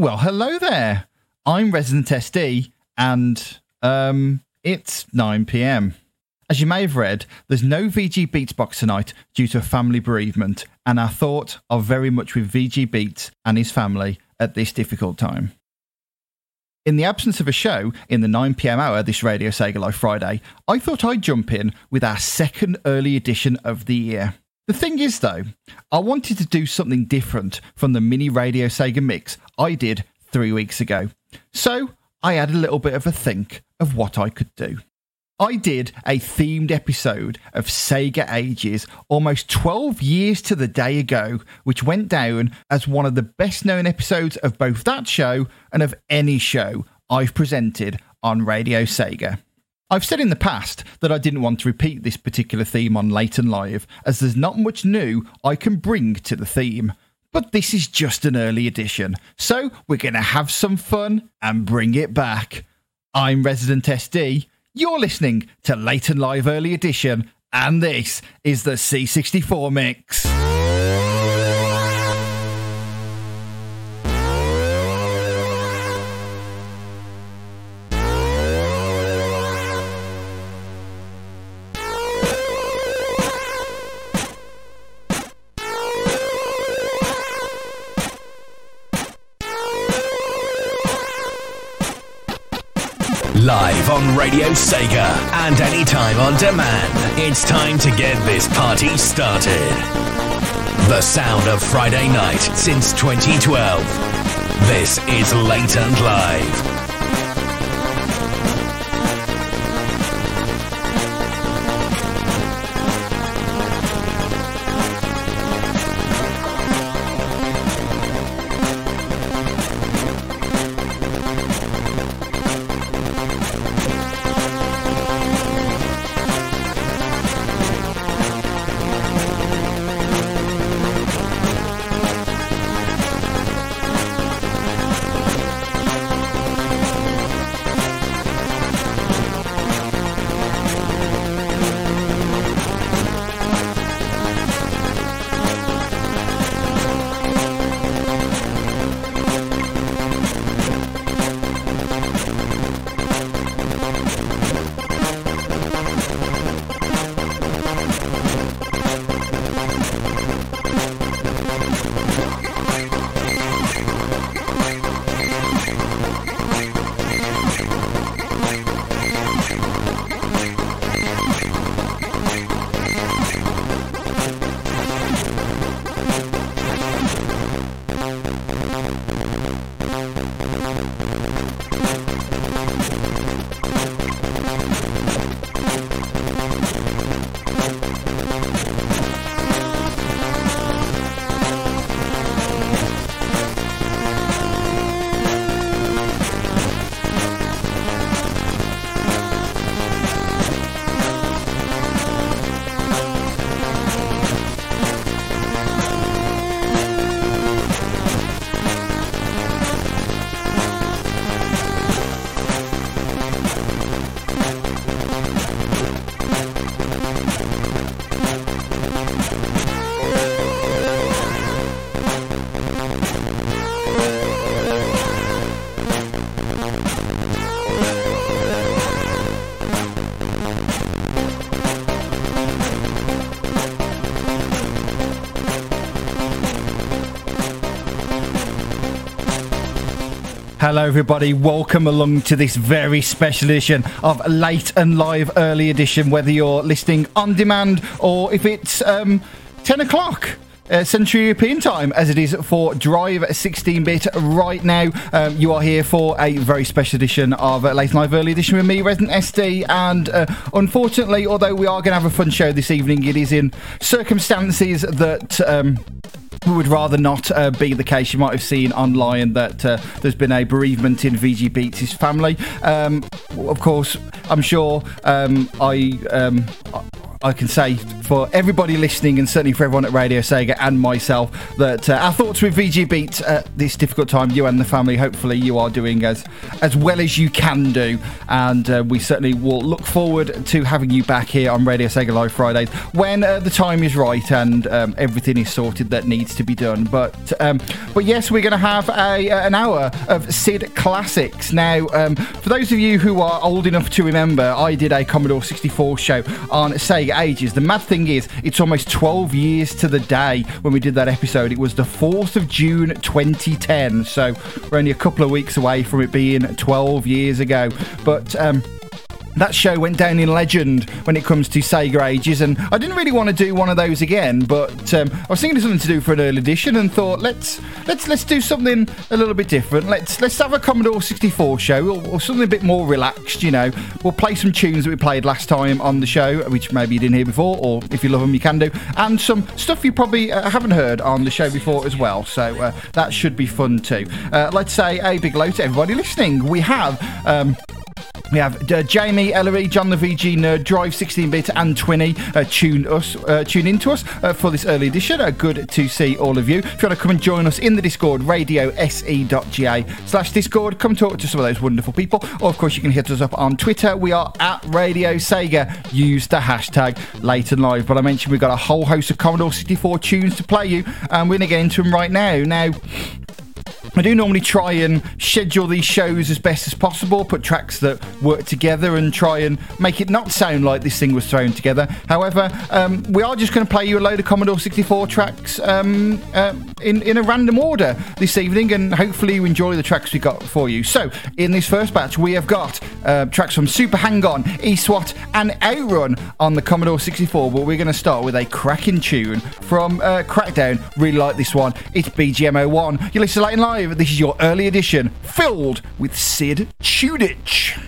Well, hello there. I'm Resident SD, and um, it's 9 pm. As you may have read, there's no VG Beats box tonight due to a family bereavement, and our thoughts are very much with VG Beats and his family at this difficult time. In the absence of a show in the 9 pm hour this Radio Sega Live Friday, I thought I'd jump in with our second early edition of the year. The thing is, though, I wanted to do something different from the mini Radio Sega mix I did three weeks ago. So I had a little bit of a think of what I could do. I did a themed episode of Sega Ages almost 12 years to the day ago, which went down as one of the best known episodes of both that show and of any show I've presented on Radio Sega. I've said in the past that I didn't want to repeat this particular theme on Late and Live, as there's not much new I can bring to the theme. But this is just an early edition, so we're going to have some fun and bring it back. I'm Resident SD, you're listening to Late and Live Early Edition, and this is the C64 Mix. On Radio Sega and anytime on demand. It's time to get this party started. The sound of Friday night since 2012. This is Late and Live. Hello, everybody. Welcome along to this very special edition of Late and Live Early Edition, whether you're listening on demand or if it's um, 10 o'clock. Uh, Central European time, as it is for Drive 16 bit right now. Um, you are here for a very special edition of uh, Late and Live Early Edition with me, Resident SD. And uh, unfortunately, although we are going to have a fun show this evening, it is in circumstances that. Um, would rather not uh, be the case. You might have seen online that uh, there's been a bereavement in VG Beats' family. Um, of course, I'm sure um, I. Um, I can say for everybody listening, and certainly for everyone at Radio Sega and myself, that uh, our thoughts with VG Beat at this difficult time. You and the family, hopefully, you are doing as as well as you can do, and uh, we certainly will look forward to having you back here on Radio Sega Live Fridays when uh, the time is right and um, everything is sorted that needs to be done. But um, but yes, we're going to have a an hour of Sid classics now. Um, for those of you who are old enough to remember, I did a Commodore 64 show on Sega Ages. The mad thing is, it's almost 12 years to the day when we did that episode. It was the 4th of June 2010, so we're only a couple of weeks away from it being 12 years ago. But um, that show went down in legend when it comes to Sega Ages, and I didn't really want to do one of those again. But um, I was thinking of something to do for an early edition, and thought let's let's let's do something a little bit different. Let's let's have a Commodore 64 show, or, or something a bit more relaxed. You know, we'll play some tunes that we played last time on the show, which maybe you didn't hear before, or if you love them, you can do, and some stuff you probably uh, haven't heard on the show before as well. So uh, that should be fun too. Uh, let's say a big hello to everybody listening. We have. Um, we have uh, Jamie, Ellery, John the VG Nerd, Drive 16-bit, and Twinny uh, tune us, uh, tune into us uh, for this early edition. Uh, good to see all of you. If you want to come and join us in the Discord, radiose.ga slash Discord, come talk to some of those wonderful people. Or of course, you can hit us up on Twitter. We are at Radio Sega. Use the hashtag late and live. But I mentioned we've got a whole host of Commodore 64 tunes to play you, and we're going to get into them right now. Now. I do normally try and schedule these shows as best as possible, put tracks that work together and try and make it not sound like this thing was thrown together. However, um, we are just going to play you a load of Commodore 64 tracks um, uh, in, in a random order this evening, and hopefully you enjoy the tracks we got for you. So, in this first batch, we have got uh, tracks from Super Hang On, eSWAT, and Outrun on the Commodore 64, but we're going to start with a cracking tune from uh, Crackdown. Really like this one. It's BGM01. You're listening to Light Live. This is your early edition, filled with Sid Chudich.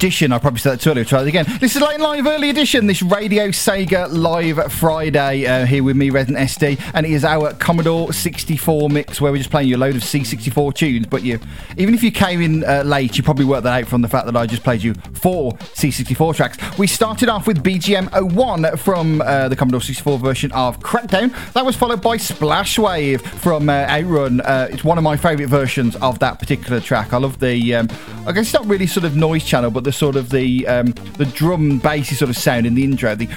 Edition. I probably said that too earlier. Try it again. This is Late Live Early Edition. This Radio Sega Live Friday uh, here with me, Resident SD, and it is our Commodore 64 mix where we're just playing you a load of C64 tunes. But you, even if you came in uh, late, you probably worked that out from the fact that I just played you four C64 tracks. We started off with BGM 01 from uh, the Commodore 64 version of Crackdown. That was followed by Splash Wave from uh, Outrun. Uh, it's one of my favourite versions of that particular track. I love the. Um, I guess it's not really sort of noise channel, but the sort of the um, the drum bassy sort of sound in the intro. The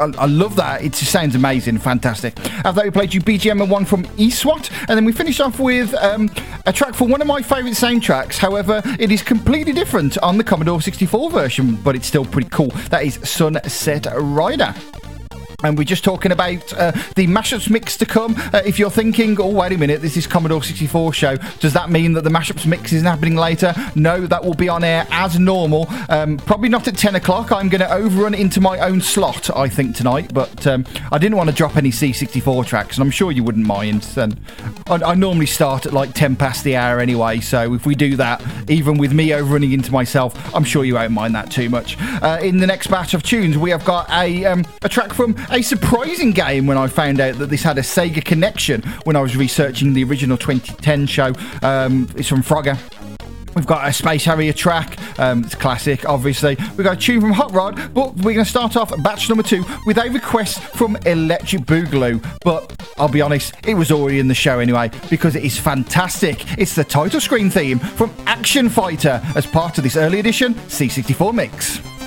I, love that. It just sounds amazing, fantastic. After that, we played you BGM one from eSWAT, and then we finished off with um, a track from one of my favourite soundtracks. However, it is completely different on the Commodore 64 version, but it's still pretty cool. That is Sunset Rider. And we're just talking about uh, the mashups mix to come. Uh, if you're thinking, oh, wait a minute, this is Commodore 64 show, does that mean that the mashups mix isn't happening later? No, that will be on air as normal. Um, probably not at 10 o'clock. I'm going to overrun into my own slot, I think, tonight. But um, I didn't want to drop any C64 tracks, and I'm sure you wouldn't mind. And I, I, normally start at like 10 past the hour anyway, so if we do that, even with me overrunning into myself, I'm sure you won't mind that too much. Uh, in the next batch of tunes, we have got a, um, a track from a surprising game when I found out that this had a Sega connection when I was researching the original 2010 show. Um, it's from Frogger. We've got a Space Harrier track. Um, it's classic, obviously. We've got a tune from Hot Rod, but we're going to start off batch number two with a request from Electric Boogaloo. But I'll be honest, it was already in the show anyway because it is fantastic. It's the title screen theme from Action Fighter as part of this early edition C64 mix.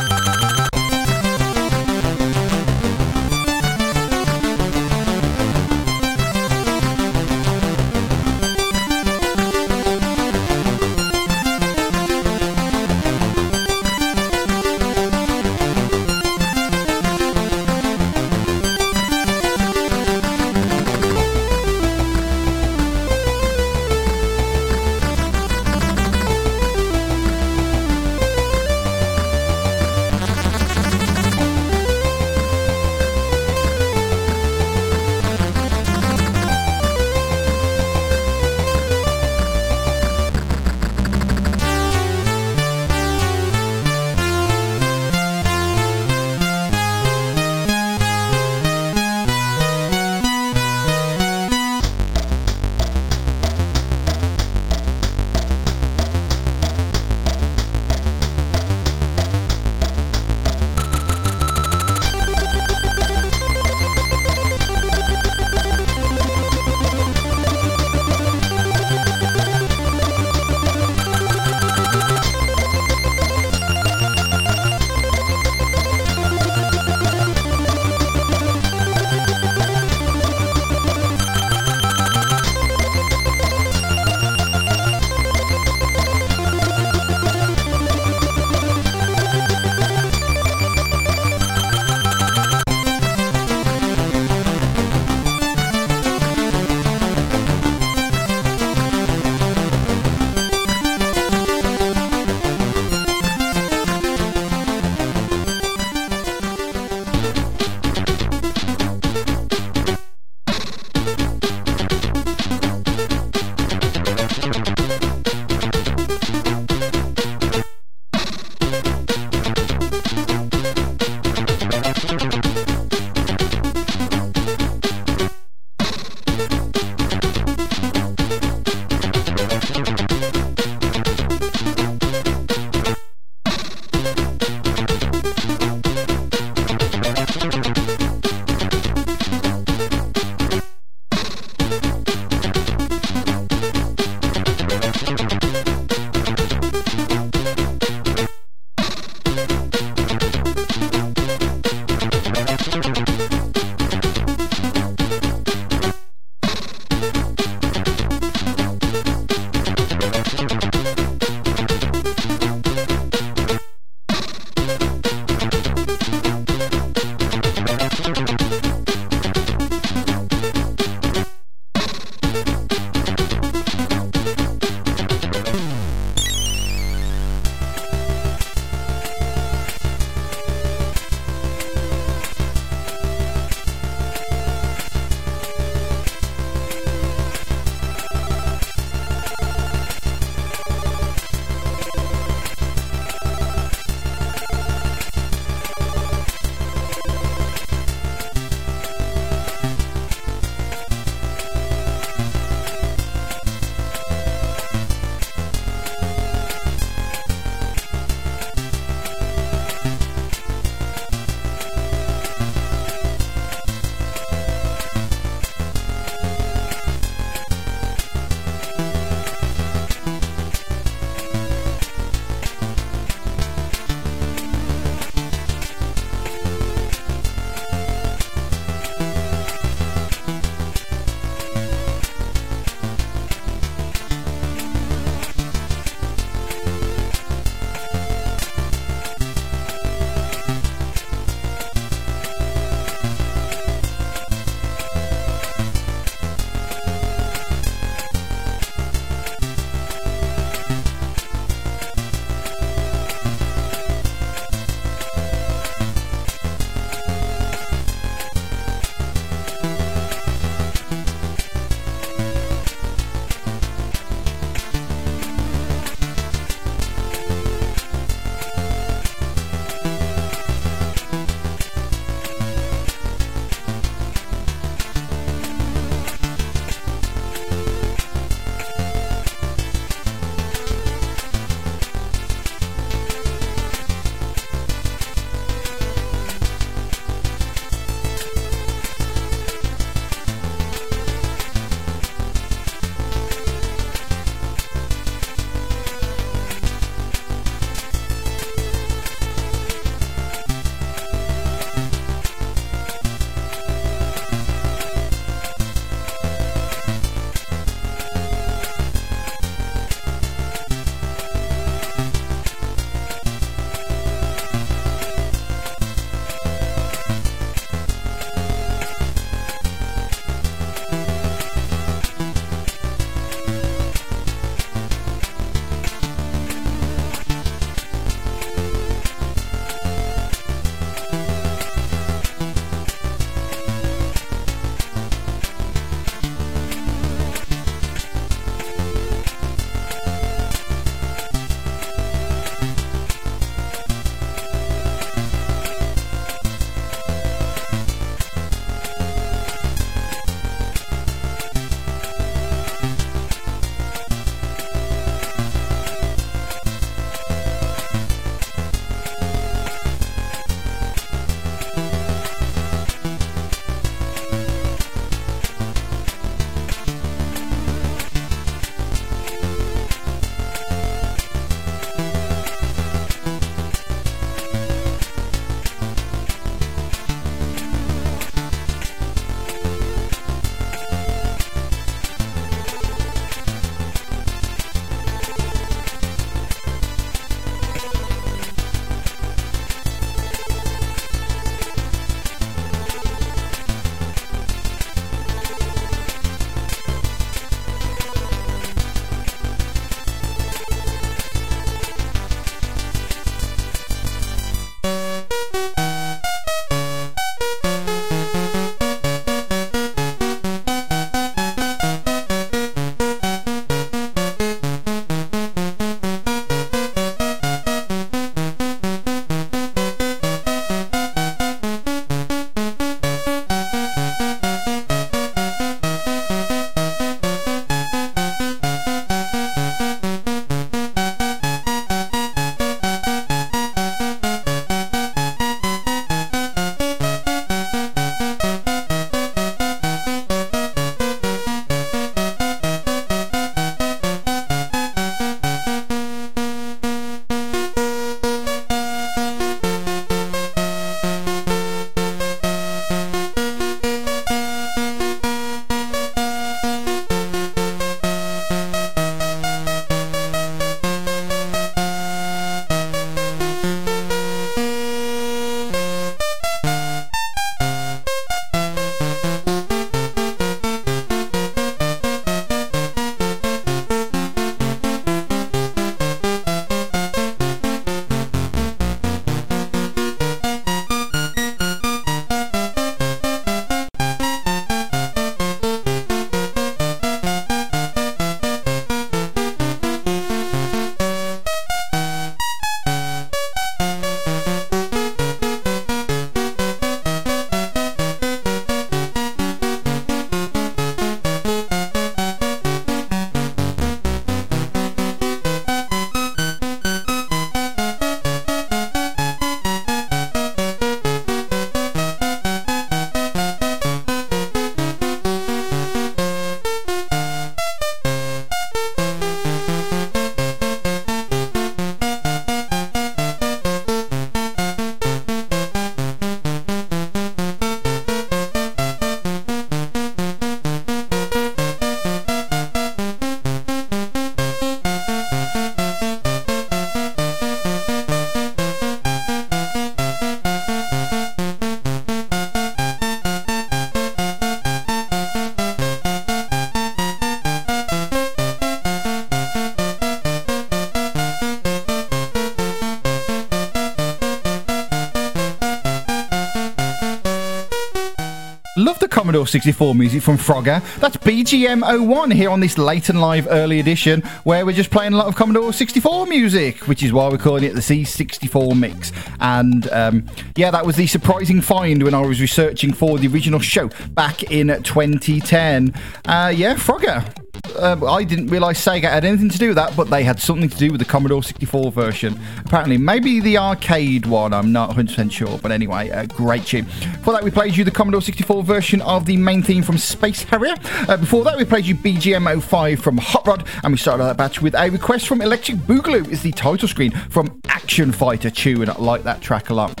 64 music from Frogger. That's BGM 01 here on this late and live early edition where we're just playing a lot of Commodore 64 music, which is why we're calling it the C64 mix. And um, yeah, that was the surprising find when I was researching for the original show back in 2010. Uh, yeah, Frogger. Uh, I didn't realise Sega had anything to do with that, but they had something to do with the Commodore 64 version. Apparently, maybe the arcade one, I'm not 100% sure, but anyway, uh, great tune. For that, we played you the Commodore 64 version of the main theme from Space Harrier. Uh, before that, we played you BGM 05 from Hot Rod, and we started that batch with a request from Electric Boogaloo, is the title screen from Action Fighter 2, and I like that track a lot.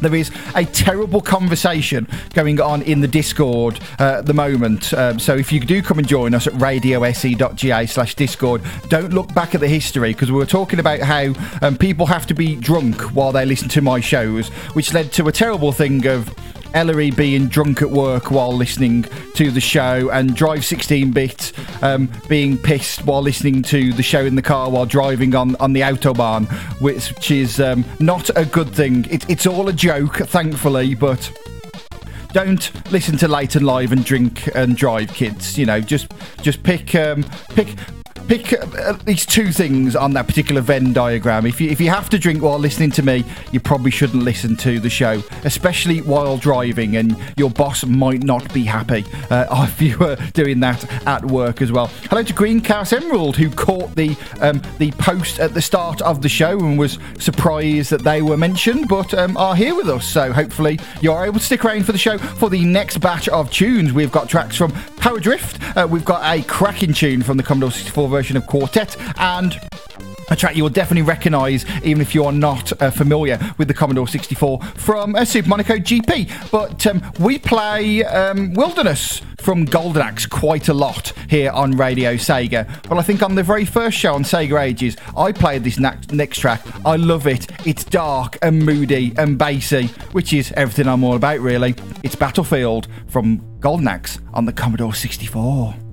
There is a terrible conversation going on in the Discord uh, at the moment. Um, so if you do come and join us at radiose.ga slash Discord, don't look back at the history because we were talking about how um, people have to be drunk while they listen to my shows, which led to a terrible thing of Ellery being drunk at work while listening to the show, and Drive 16 Bit um, being pissed while listening to the show in the car while driving on, on the Autobahn, which is um, not a good thing. It, it's all a joke, thankfully, but don't listen to late and live and drink and drive kids you know just just pick um pick pick at least two things on that particular Venn diagram. If you, if you have to drink while listening to me, you probably shouldn't listen to the show, especially while driving, and your boss might not be happy uh, if you were doing that at work as well. Hello to Green Chaos Emerald, who caught the um, the post at the start of the show and was surprised that they were mentioned, but um, are here with us. So hopefully you're able to stick around for the show for the next batch of tunes. We've got tracks from Power Drift, uh, we've got a cracking tune from the Commodore 64 version of Quartet, and a track you will definitely recognise even if you're not uh, familiar with the Commodore 64 from uh, Super Monaco GP. But um, we play um, Wilderness from Golden Axe quite a lot here on Radio Sega. Well, I think on the very first show on Sega Ages, I played this next, next track. I love it. It's dark and moody and bassy, which is everything I'm all about, really. It's Battlefield from Golden Axe on the Commodore 64.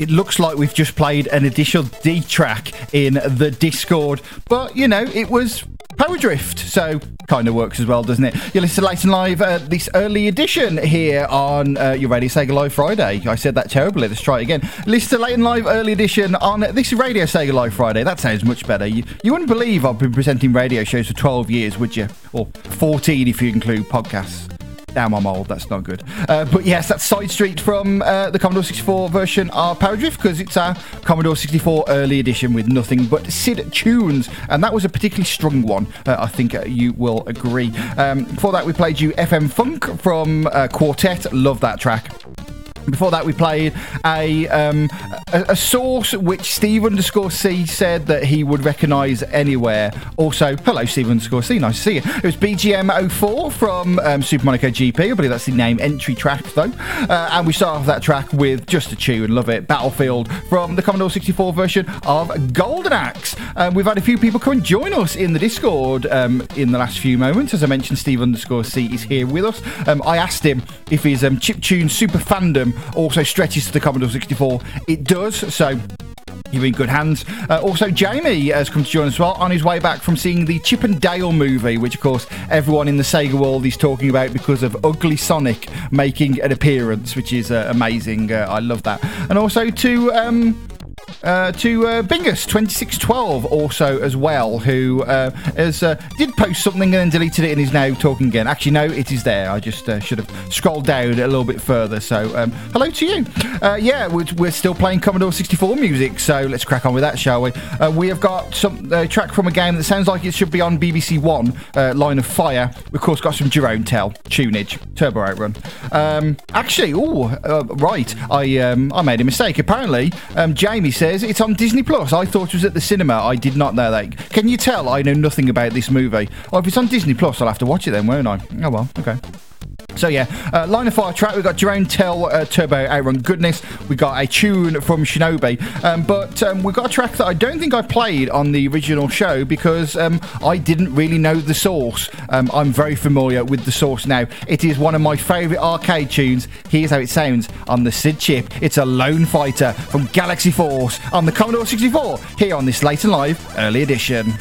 It looks like we've just played an additional D track in the Discord, but you know, it was Power Drift, so kind of works as well, doesn't it? You're listening to Live, uh, this early edition here on uh, your Radio Sega Live Friday. I said that terribly, let's try it again. Listen to and Live early edition on this Radio Sega Live Friday. That sounds much better. You, you wouldn't believe I've been presenting radio shows for 12 years, would you? Or 14 if you include podcasts. Damn, I'm old. That's not good. Uh, but yes, that's Side Street from uh, the Commodore 64 version of Power Drift because it's a Commodore 64 early edition with nothing but SID tunes, and that was a particularly strong one. Uh, I think uh, you will agree. Um, before that, we played you FM Funk from uh, Quartet. Love that track. Before that, we played a, um, a, a source which Steve underscore C said that he would recognise anywhere. Also, hello Steve underscore C, nice to see you. It was BGM 04 from um, Super Monaco GP. I believe that's the name entry track though. Uh, and we start off that track with just a tune, love it. Battlefield from the Commodore 64 version of Golden Axe. Um, we've had a few people come and join us in the Discord um, in the last few moments. As I mentioned, Steve underscore C is here with us. Um, I asked him if his um, chiptune super fandom also stretches to the Commodore 64. It does, so you're in good hands. Uh, also, Jamie has come to join us well on his way back from seeing the Chip and Dale movie, which, of course, everyone in the Sega world is talking about because of Ugly Sonic making an appearance, which is uh, amazing. Uh, I love that. And also to. Um, uh, to uh, Bingus 2612 also as well, who uh, has uh, did post something and then deleted it and is now talking again. Actually, no, it is there. I just uh, should have scrolled down a little bit further. So, um, hello to you. Uh, yeah, we're, we're, still playing Commodore 64 music, so let's crack on with that, shall we? we have got some track from a game that sounds like it should be on BBC One, Line of Fire. We've of course got some Jeroen Tel tunage, Turbo Outrun. Um, actually, oh right, I um, I made a mistake. Apparently, um, Jamie says it's on Disney Plus. I thought it was at the cinema. I did not know that. Can you tell I know nothing about this movie? Oh, if it's on Disney Plus, I'll have to watch it then, won't I? Oh well, okay. So yeah, uh, line of fire track. We've got Jeroen Tel uh, Turbo Outrun Goodness. We got a tune from Shinobi, um, but um, we got a track that I don't think I played on the original show because um, I didn't really know the source. Um, I'm very familiar with the source now. It is one of my favourite arcade tunes. Here's how it sounds on the SID chip. It's a Lone Fighter from Galaxy Force on the Commodore 64. Here on this late and live early edition.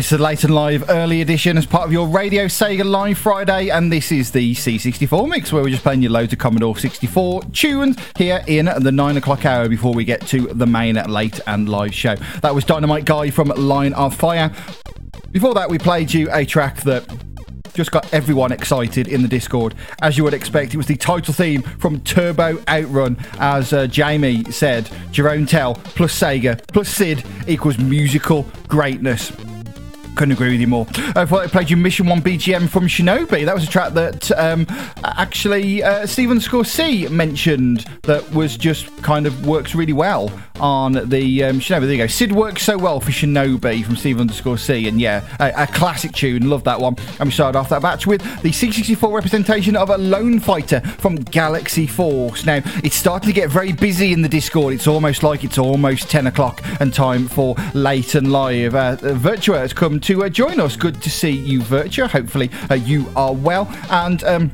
This is a late and live early edition as part of your Radio Sega Live Friday, and this is the C64 mix where we're just playing you loads of Commodore 64 tunes here in the 9 o'clock hour before we get to the main late and live show. That was Dynamite Guy from Line of Fire. Before that, we played you a track that just got everyone excited in the Discord. As you would expect, it was the title theme from Turbo Outrun. As uh, Jamie said, Jeroen Tel plus Sega plus Sid equals musical greatness couldn't agree with you more. I thought I played you Mission 1 BGM from Shinobi. That was a track that um, actually uh, Steve underscore C mentioned that was just kind of works really well on the um, Shinobi. There you go. Sid works so well for Shinobi from Steve underscore C, And yeah, a, a, classic tune. Love that one. And we started off that batch with the C64 representation of a Lone Fighter from Galaxy Force. Now, it's starting to get very busy in the Discord. It's almost like it's almost 10 o'clock and time for late and live. Uh, Virtua has come to to uh, join us. Good to see you, Virtua. Hopefully, uh, you are well. And um,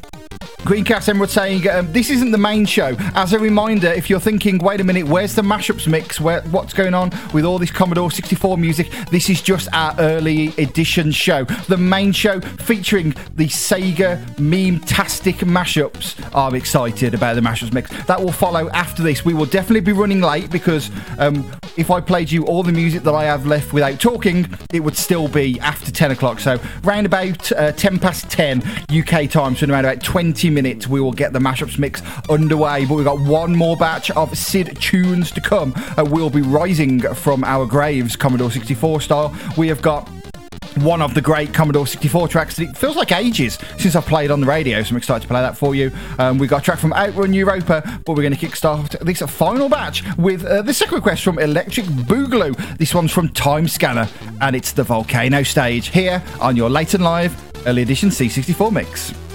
Greencast Emerald saying um, this isn't the main show. As a reminder, if you're thinking, wait a minute, where's the mashups mix? Where what's going on with all this Commodore 64 music? This is just our early edition show. The main show featuring the Sega meme-tastic mashups. I'm excited about the mashups mix. That will follow after this. We will definitely be running late because um, if I played you all the music that I have left without talking, it would still be after 10 o'clock. So round about uh, 10 past 10 UK time, so around about 20 minutes, we will get the mashups mix underway. But we've got one more batch of Sid tunes to come. Uh, we'll be rising from our graves, Commodore 64 style. We have got one of the great Commodore 64 tracks. It feels like ages since I've played on the radio, so I'm excited to play that for you. Um, we got a track from Outrun Europa, but we're going to kickstart this final batch with uh, the second request from Electric Boogaloo. This one's from Time Scanner, and it's the Volcano stage here on your Late and Live Early Edition C64 mix.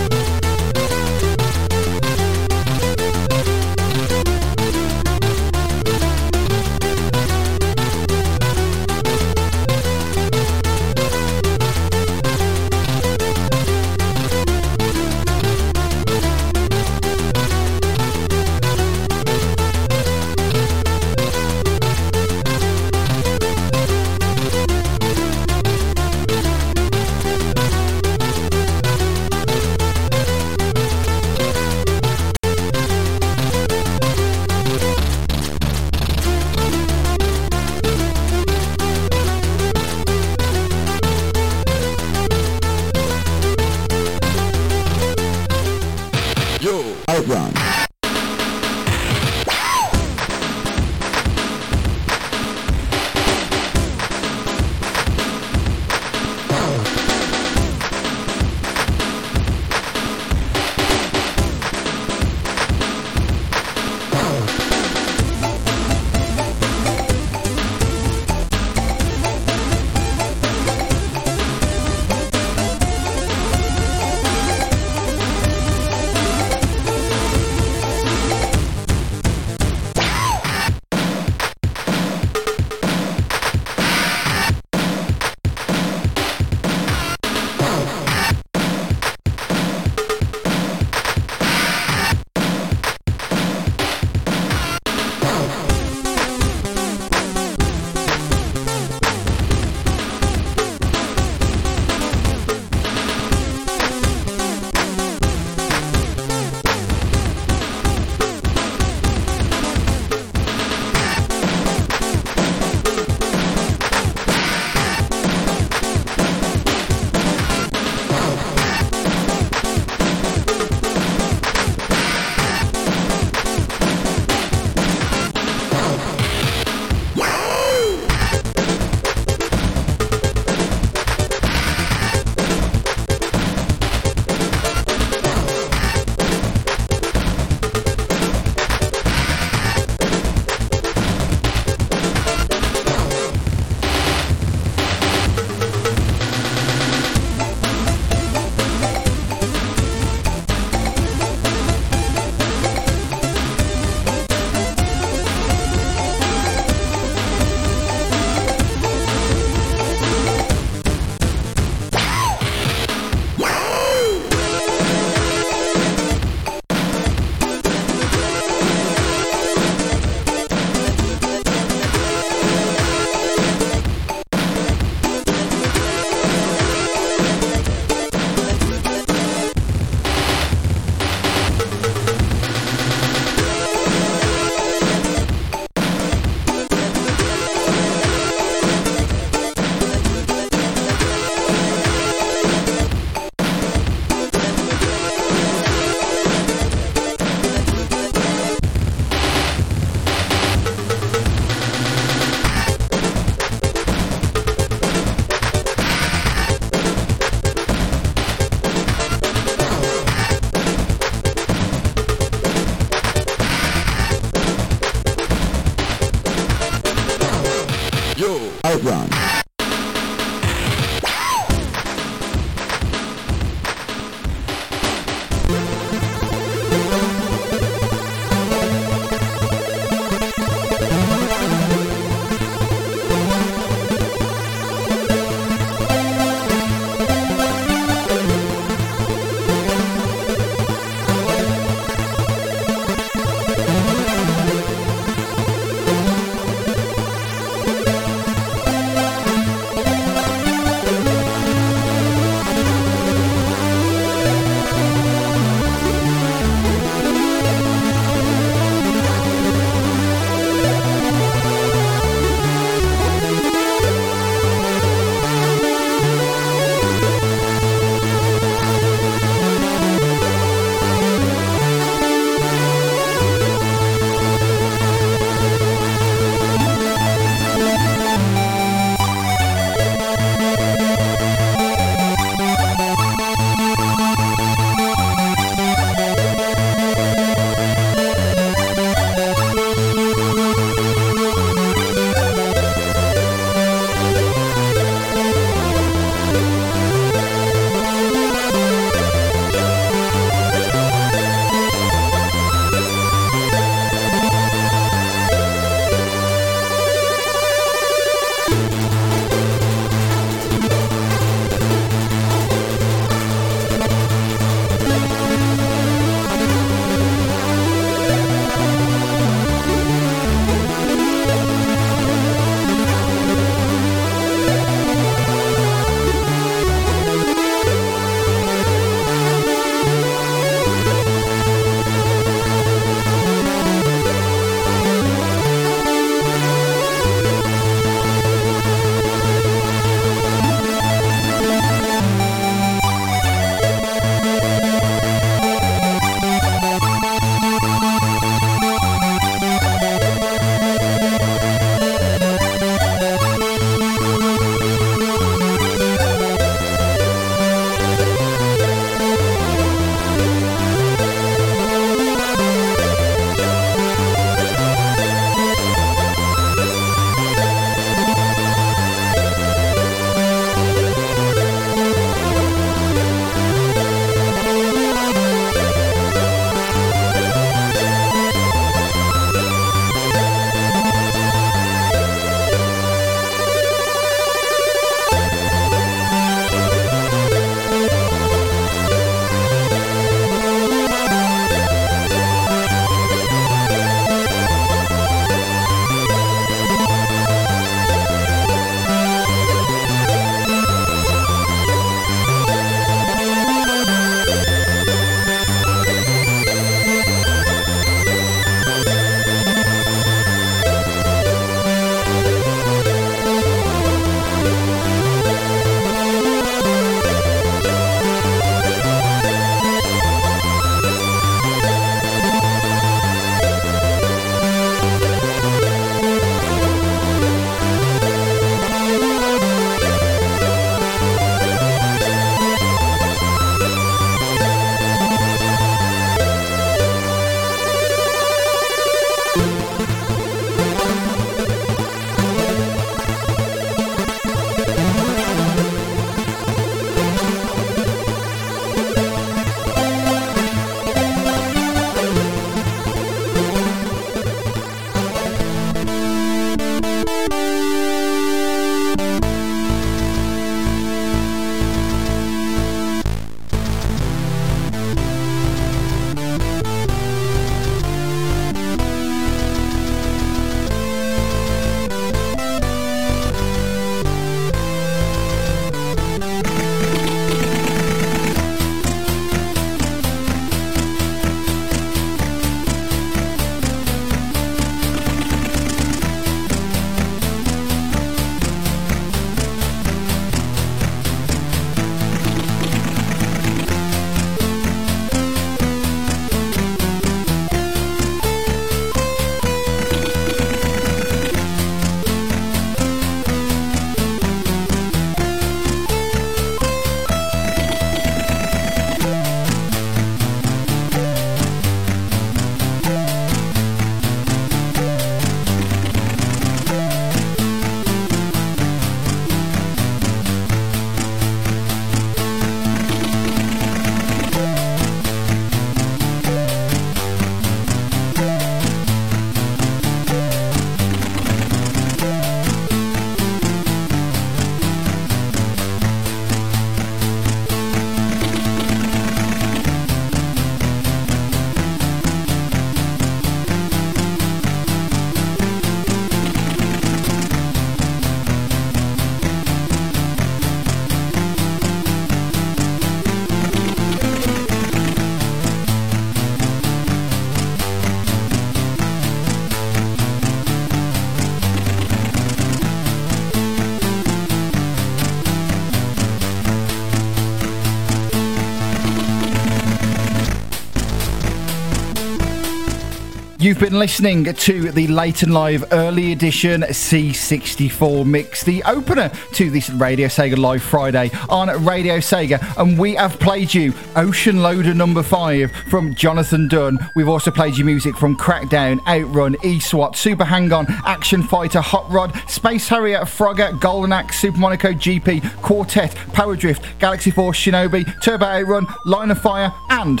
You've been listening to the Late and Live Early Edition C64 mix, the opener to this Radio Sega Live Friday on Radio Sega, and we have played you Ocean Loader number 5 from Jonathan Dunn. We've also played you music from Crackdown, Outrun, E-SWAT, Super Hang-On, Action Fighter, Hot Rod, Space Harrier, Frogger, Golden Axe, Super Monaco GP, Quartet, Power Drift, Galaxy Force, Shinobi, Turbo Outrun, Line of Fire, and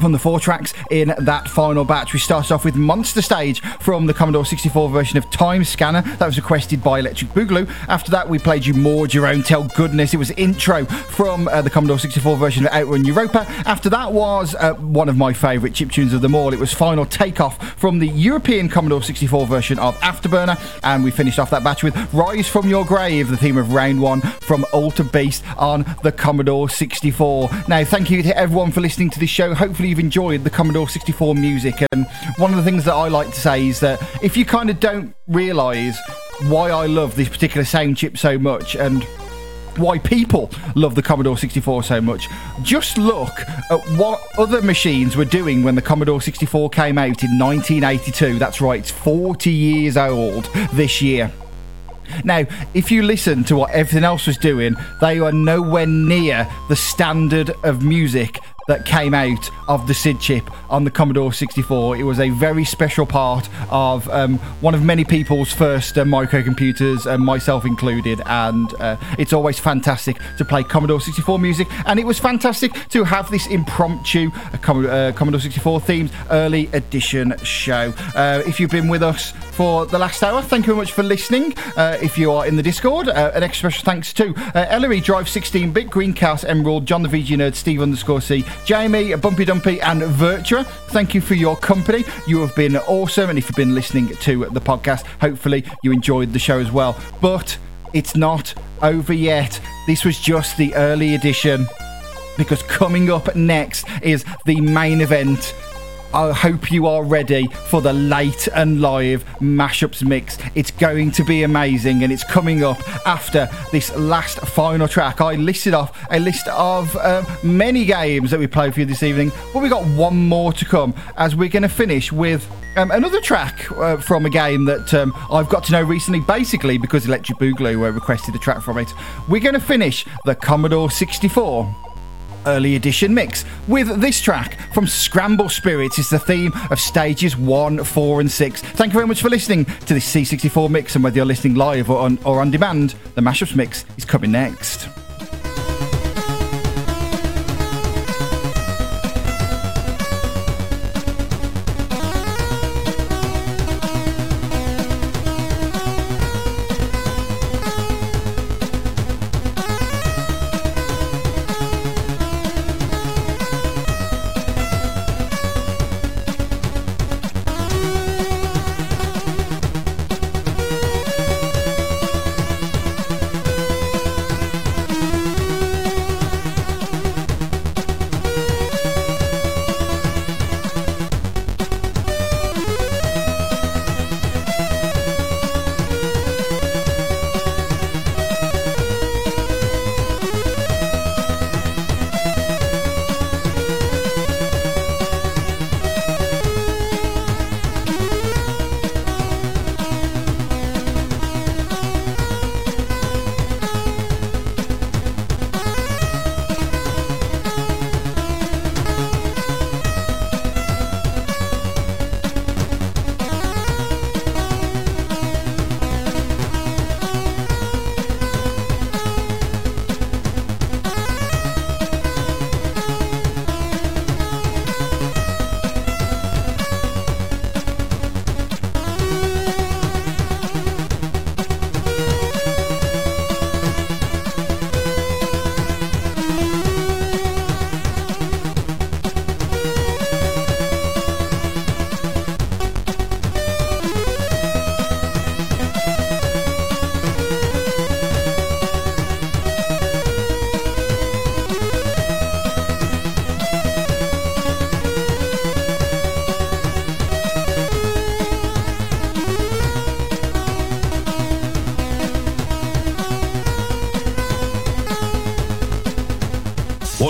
from the four tracks in that final batch. We started off with Monster Stage from the Commodore 64 version of Time Scanner that was requested by Electric Boogaloo. After that, we played you more Jeroen Tel Goodness. It was Intro from uh, the Commodore 64 version of Outrun Europa. After that was uh, one of my favourite chip tunes of them all. It was Final Takeoff from the European Commodore 64 version of Afterburner. And we finished off that batch with Rise from Your Grave, the theme of Round 1 from Altered Beast on the Commodore 64. Now, thank you to everyone for listening to this show. Hopefully, you've enjoyed the Commodore 64 music. And one of the things that I like to say is that if you kind of don't realise why I love this particular sound chip so much and why people love the Commodore 64 so much. Just look at what other machines were doing when the Commodore 64 came out in 1982. That's right, it's 40 years old this year. Now, if you listen to what everything else was doing, they were nowhere near the standard of music that came out of the SID chip on the Commodore 64. It was a very special part of um, one of many people's first uh, microcomputers, uh, myself included, and uh, it's always fantastic to play Commodore 64 music. And it was fantastic to have this impromptu uh, Com- uh, Commodore 64 themed early edition show. Uh, if you've been with us for the last hour, thank you very much for listening. If you are in the Discord, an extra special thanks to Ellery Drive 16 Bit, Greencast Emerald, John the VG Nerd, Steve underscore C, Jamie, Bumpy Dumpy, and Virtua. Thank you for your company. You have been awesome. And if you've been listening to the podcast, hopefully you enjoyed the show as well. But it's not over yet. This was just the early edition because coming up next is the main event. I hope you are ready for the late and live mashups mix. It's going to be amazing and it's coming up after this last final track. I listed off a list of uh, many games that we played for you this evening, but we got one more to come as we're going to finish with um, another track uh, from a game that um, I've got to know recently, basically because Electric Boogaloo uh, requested a track from it. We're going to finish the Commodore 64 early edition mix with this track from Scramble Spirits. It's the theme of stages one, four, and six. Thank you very much for listening to this C64 mix, and whether you're listening live or on, or on demand, the mashups mix is coming next.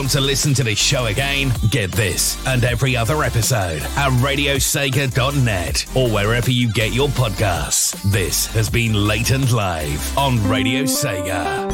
Want to listen to this show again? Get this and every other episode at radiosega.net or wherever you get your podcasts. This has been Late and Live on Radio Sega.